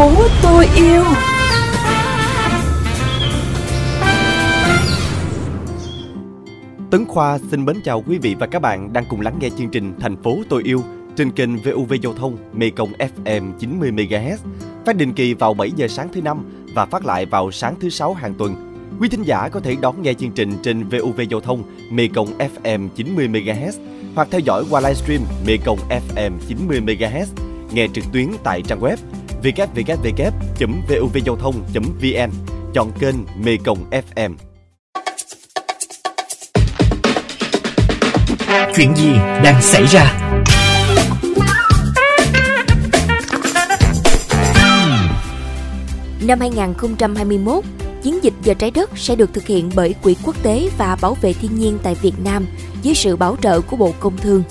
phố tôi yêu Tấn Khoa xin mến chào quý vị và các bạn đang cùng lắng nghe chương trình Thành phố tôi yêu trên kênh VUV Giao thông Mekong FM 90 MHz, phát định kỳ vào 7 giờ sáng thứ năm và phát lại vào sáng thứ sáu hàng tuần. Quý thính giả có thể đón nghe chương trình trên VUV Giao thông Mekong FM 90 MHz hoặc theo dõi qua livestream Mekong FM 90 MHz, nghe trực tuyến tại trang web www.vuvgiao thông.vn, chọn kênh Mekong FM. Chuyện gì đang xảy ra? Năm 2021, chiến dịch giờ trái đất sẽ được thực hiện bởi Quỹ Quốc tế và Bảo vệ Thiên nhiên tại Việt Nam dưới sự bảo trợ của Bộ Công Thương.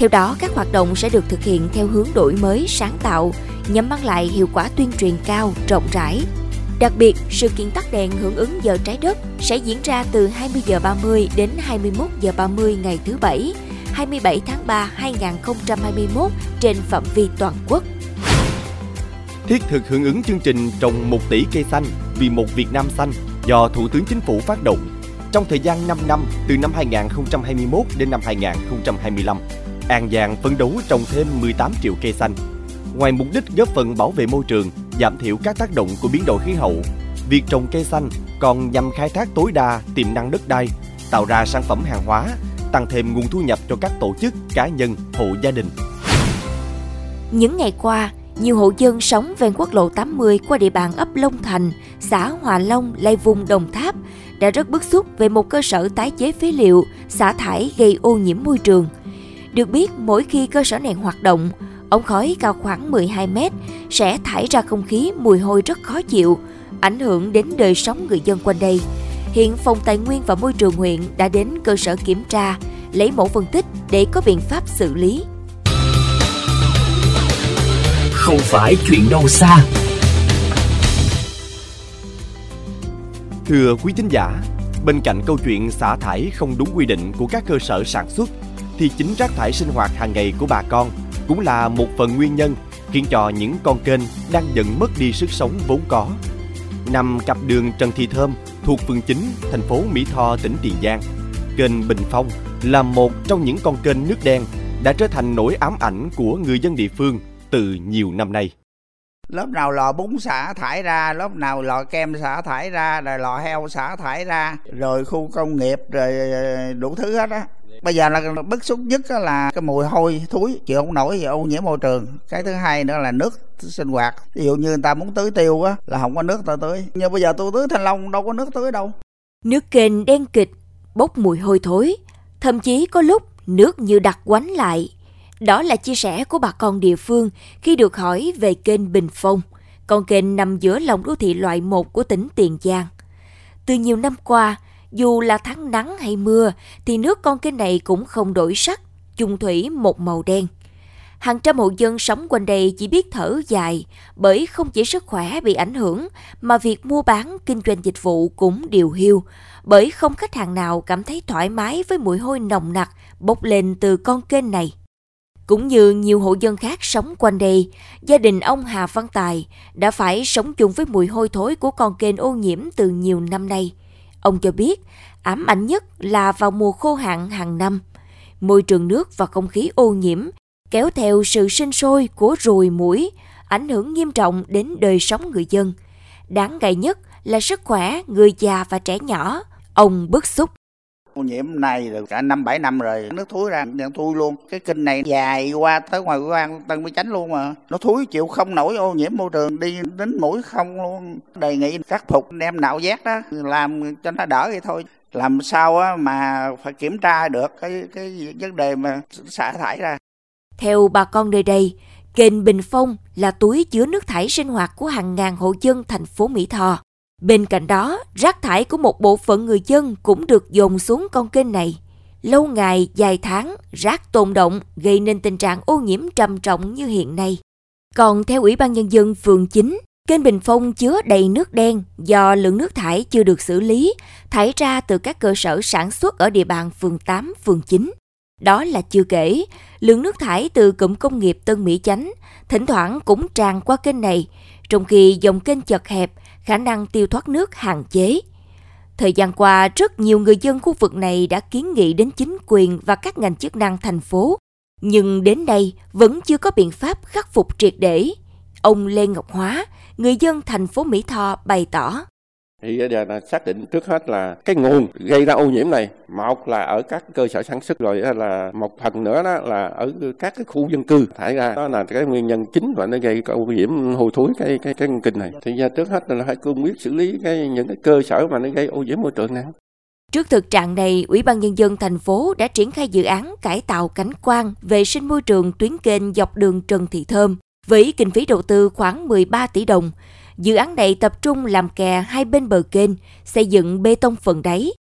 Theo đó, các hoạt động sẽ được thực hiện theo hướng đổi mới, sáng tạo, nhằm mang lại hiệu quả tuyên truyền cao, rộng rãi. Đặc biệt, sự kiện tắt đèn hưởng ứng giờ trái đất sẽ diễn ra từ 20 giờ 30 đến 21 giờ 30 ngày thứ Bảy, 27 tháng 3 2021 trên phạm vi toàn quốc. Thiết thực hưởng ứng chương trình trồng 1 tỷ cây xanh vì một Việt Nam xanh do Thủ tướng Chính phủ phát động trong thời gian 5 năm từ năm 2021 đến năm 2025. An Giang phấn đấu trồng thêm 18 triệu cây xanh. Ngoài mục đích góp phần bảo vệ môi trường, giảm thiểu các tác động của biến đổi khí hậu, việc trồng cây xanh còn nhằm khai thác tối đa tiềm năng đất đai, tạo ra sản phẩm hàng hóa, tăng thêm nguồn thu nhập cho các tổ chức, cá nhân, hộ gia đình. Những ngày qua, nhiều hộ dân sống ven quốc lộ 80 qua địa bàn ấp Long Thành, xã Hòa Long, Lai Vung, Đồng Tháp đã rất bức xúc về một cơ sở tái chế phế liệu, xả thải gây ô nhiễm môi trường. Được biết, mỗi khi cơ sở này hoạt động, ống khói cao khoảng 12 mét sẽ thải ra không khí mùi hôi rất khó chịu, ảnh hưởng đến đời sống người dân quanh đây. Hiện Phòng Tài nguyên và Môi trường huyện đã đến cơ sở kiểm tra, lấy mẫu phân tích để có biện pháp xử lý. Không phải chuyện đâu xa. Thưa quý thính giả, bên cạnh câu chuyện xả thải không đúng quy định của các cơ sở sản xuất, thì chính rác thải sinh hoạt hàng ngày của bà con cũng là một phần nguyên nhân khiến cho những con kênh đang dần mất đi sức sống vốn có. Nằm cặp đường Trần Thị Thơm thuộc phường 9, thành phố Mỹ Tho, tỉnh Tiền Giang, kênh Bình Phong là một trong những con kênh nước đen đã trở thành nỗi ám ảnh của người dân địa phương từ nhiều năm nay lớp nào lò bún xả thải ra, lớp nào lò kem xả thải ra, rồi lò heo xả thải ra, rồi khu công nghiệp, rồi ờ, đủ thứ hết á. Bây giờ là bức xúc nhất là cái mùi hôi thúi chịu không nổi về ô nhiễm môi trường. Cái thứ hai nữa là nước sinh hoạt. Ví dụ như người ta muốn tưới tiêu á, là không có nước ta tưới. Nhưng bây giờ tôi tưới thanh long, đâu có nước tưới đâu. Nước kênh đen kịch, bốc mùi hôi thối. Thậm chí có lúc nước như đặc quánh lại đó là chia sẻ của bà con địa phương khi được hỏi về kênh Bình Phong, con kênh nằm giữa lòng đô thị loại 1 của tỉnh Tiền Giang. Từ nhiều năm qua, dù là tháng nắng hay mưa thì nước con kênh này cũng không đổi sắc, chung thủy một màu đen. Hàng trăm hộ dân sống quanh đây chỉ biết thở dài bởi không chỉ sức khỏe bị ảnh hưởng mà việc mua bán kinh doanh dịch vụ cũng điều hiu bởi không khách hàng nào cảm thấy thoải mái với mùi hôi nồng nặc bốc lên từ con kênh này. Cũng như nhiều hộ dân khác sống quanh đây, gia đình ông Hà Văn Tài đã phải sống chung với mùi hôi thối của con kênh ô nhiễm từ nhiều năm nay. Ông cho biết, ám ảnh nhất là vào mùa khô hạn hàng năm. Môi trường nước và không khí ô nhiễm kéo theo sự sinh sôi của ruồi mũi, ảnh hưởng nghiêm trọng đến đời sống người dân. Đáng ngại nhất là sức khỏe người già và trẻ nhỏ. Ông bức xúc ô nhiễm này rồi cả năm, bảy năm rồi, nước thúi ra đang thui luôn. Cái kinh này dài qua tới ngoài quan tân mới tránh luôn mà. Nó thúi chịu không nổi ô nhiễm môi trường, đi đến mũi không luôn. Đề nghị khắc phục, đem nạo vét đó, làm cho nó đỡ vậy thôi. Làm sao á mà phải kiểm tra được cái cái vấn đề mà xả thải ra. Theo bà con nơi đây, kênh Bình Phong là túi chứa nước thải sinh hoạt của hàng ngàn hộ dân thành phố Mỹ Tho. Bên cạnh đó, rác thải của một bộ phận người dân cũng được dồn xuống con kênh này. Lâu ngày, dài tháng, rác tồn động gây nên tình trạng ô nhiễm trầm trọng như hiện nay. Còn theo Ủy ban Nhân dân phường 9, kênh Bình Phong chứa đầy nước đen do lượng nước thải chưa được xử lý, thải ra từ các cơ sở sản xuất ở địa bàn phường 8, phường 9. Đó là chưa kể, lượng nước thải từ cụm công nghiệp Tân Mỹ Chánh thỉnh thoảng cũng tràn qua kênh này, trong khi dòng kênh chật hẹp, khả năng tiêu thoát nước hạn chế. Thời gian qua, rất nhiều người dân khu vực này đã kiến nghị đến chính quyền và các ngành chức năng thành phố, nhưng đến nay vẫn chưa có biện pháp khắc phục triệt để. Ông Lê Ngọc Hóa, người dân thành phố Mỹ Tho bày tỏ thì bây giờ là xác định trước hết là cái nguồn gây ra ô nhiễm này một là ở các cơ sở sản xuất rồi là một phần nữa đó là ở các cái khu dân cư. Thải ra đó là cái nguyên nhân chính và nó gây ô nhiễm hôi thối cái cái cái kinh này. Thì giờ trước hết là phải cương quyết xử lý cái những cái cơ sở mà nó gây ô nhiễm môi trường này. Trước thực trạng này, Ủy ban Nhân dân thành phố đã triển khai dự án cải tạo cảnh quan, vệ sinh môi trường tuyến kênh dọc đường Trần Thị Thơm với kinh phí đầu tư khoảng 13 tỷ đồng. Dự án này tập trung làm kè hai bên bờ kênh, xây dựng bê tông phần đáy.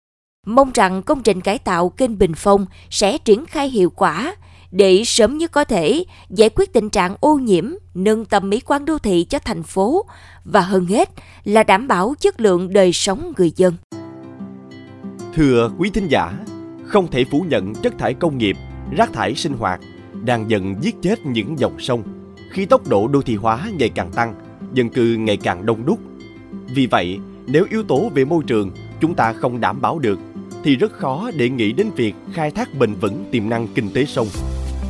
Mong rằng công trình cải tạo kênh Bình Phong sẽ triển khai hiệu quả để sớm nhất có thể giải quyết tình trạng ô nhiễm, nâng tầm mỹ quan đô thị cho thành phố và hơn hết là đảm bảo chất lượng đời sống người dân. Thưa quý thính giả, không thể phủ nhận chất thải công nghiệp, rác thải sinh hoạt đang dần giết chết những dòng sông khi tốc độ đô thị hóa ngày càng tăng, dân cư ngày càng đông đúc. Vì vậy, nếu yếu tố về môi trường chúng ta không đảm bảo được thì rất khó để nghĩ đến việc khai thác bền vững tiềm năng kinh tế sông.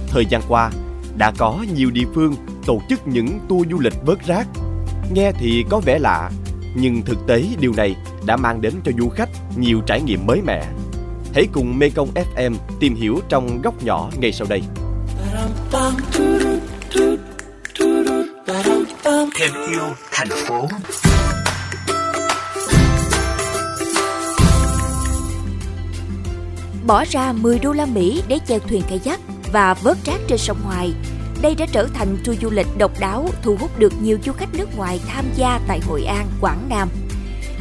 Thời gian qua, đã có nhiều địa phương tổ chức những tour du lịch vớt rác. Nghe thì có vẻ lạ, nhưng thực tế điều này đã mang đến cho du khách nhiều trải nghiệm mới mẻ. Hãy cùng Mekong FM tìm hiểu trong góc nhỏ ngay sau đây. Thêm yêu thành phố Bỏ ra 10 đô la Mỹ để chèo thuyền kayak và vớt rác trên sông Hoài. Đây đã trở thành tour du lịch độc đáo thu hút được nhiều du khách nước ngoài tham gia tại Hội An, Quảng Nam.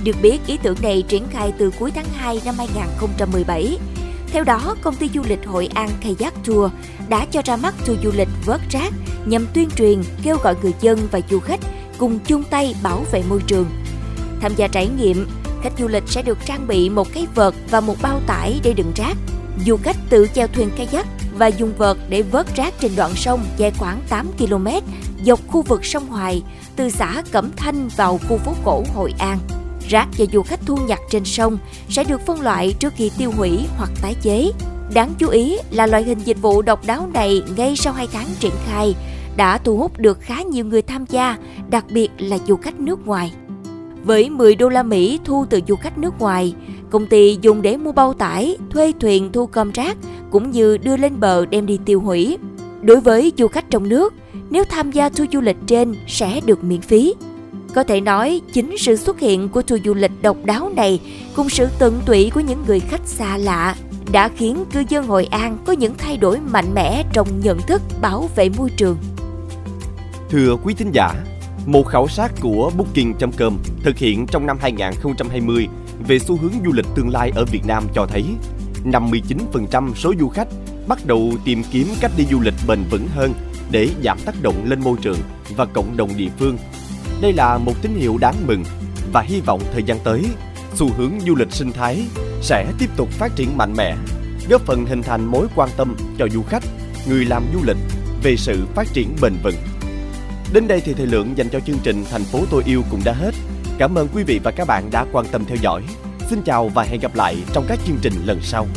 Được biết, ý tưởng này triển khai từ cuối tháng 2 năm 2017. Theo đó, công ty du lịch Hội An Kayak Tour đã cho ra mắt tour du lịch vớt rác nhằm tuyên truyền, kêu gọi người dân và du khách cùng chung tay bảo vệ môi trường. Tham gia trải nghiệm, khách du lịch sẽ được trang bị một cái vợt và một bao tải để đựng rác. Du khách tự chèo thuyền kayak và dùng vợt để vớt rác trên đoạn sông dài khoảng 8 km dọc khu vực sông Hoài từ xã Cẩm Thanh vào khu phố cổ Hội An. Rác do du khách thu nhặt trên sông sẽ được phân loại trước khi tiêu hủy hoặc tái chế. Đáng chú ý là loại hình dịch vụ độc đáo này ngay sau 2 tháng triển khai đã thu hút được khá nhiều người tham gia, đặc biệt là du khách nước ngoài. Với 10 đô la Mỹ thu từ du khách nước ngoài, công ty dùng để mua bao tải, thuê thuyền thu gom rác cũng như đưa lên bờ đem đi tiêu hủy. Đối với du khách trong nước, nếu tham gia tour du lịch trên sẽ được miễn phí. Có thể nói, chính sự xuất hiện của tour du lịch độc đáo này cùng sự tận tụy của những người khách xa lạ đã khiến cư dân Hội An có những thay đổi mạnh mẽ trong nhận thức bảo vệ môi trường. Thưa quý thính giả, một khảo sát của Booking.com thực hiện trong năm 2020 về xu hướng du lịch tương lai ở Việt Nam cho thấy 59% số du khách bắt đầu tìm kiếm cách đi du lịch bền vững hơn để giảm tác động lên môi trường và cộng đồng địa phương. Đây là một tín hiệu đáng mừng và hy vọng thời gian tới, xu hướng du lịch sinh thái sẽ tiếp tục phát triển mạnh mẽ, góp phần hình thành mối quan tâm cho du khách, người làm du lịch về sự phát triển bền vững. Đến đây thì thời lượng dành cho chương trình Thành phố tôi yêu cũng đã hết. Cảm ơn quý vị và các bạn đã quan tâm theo dõi. Xin chào và hẹn gặp lại trong các chương trình lần sau.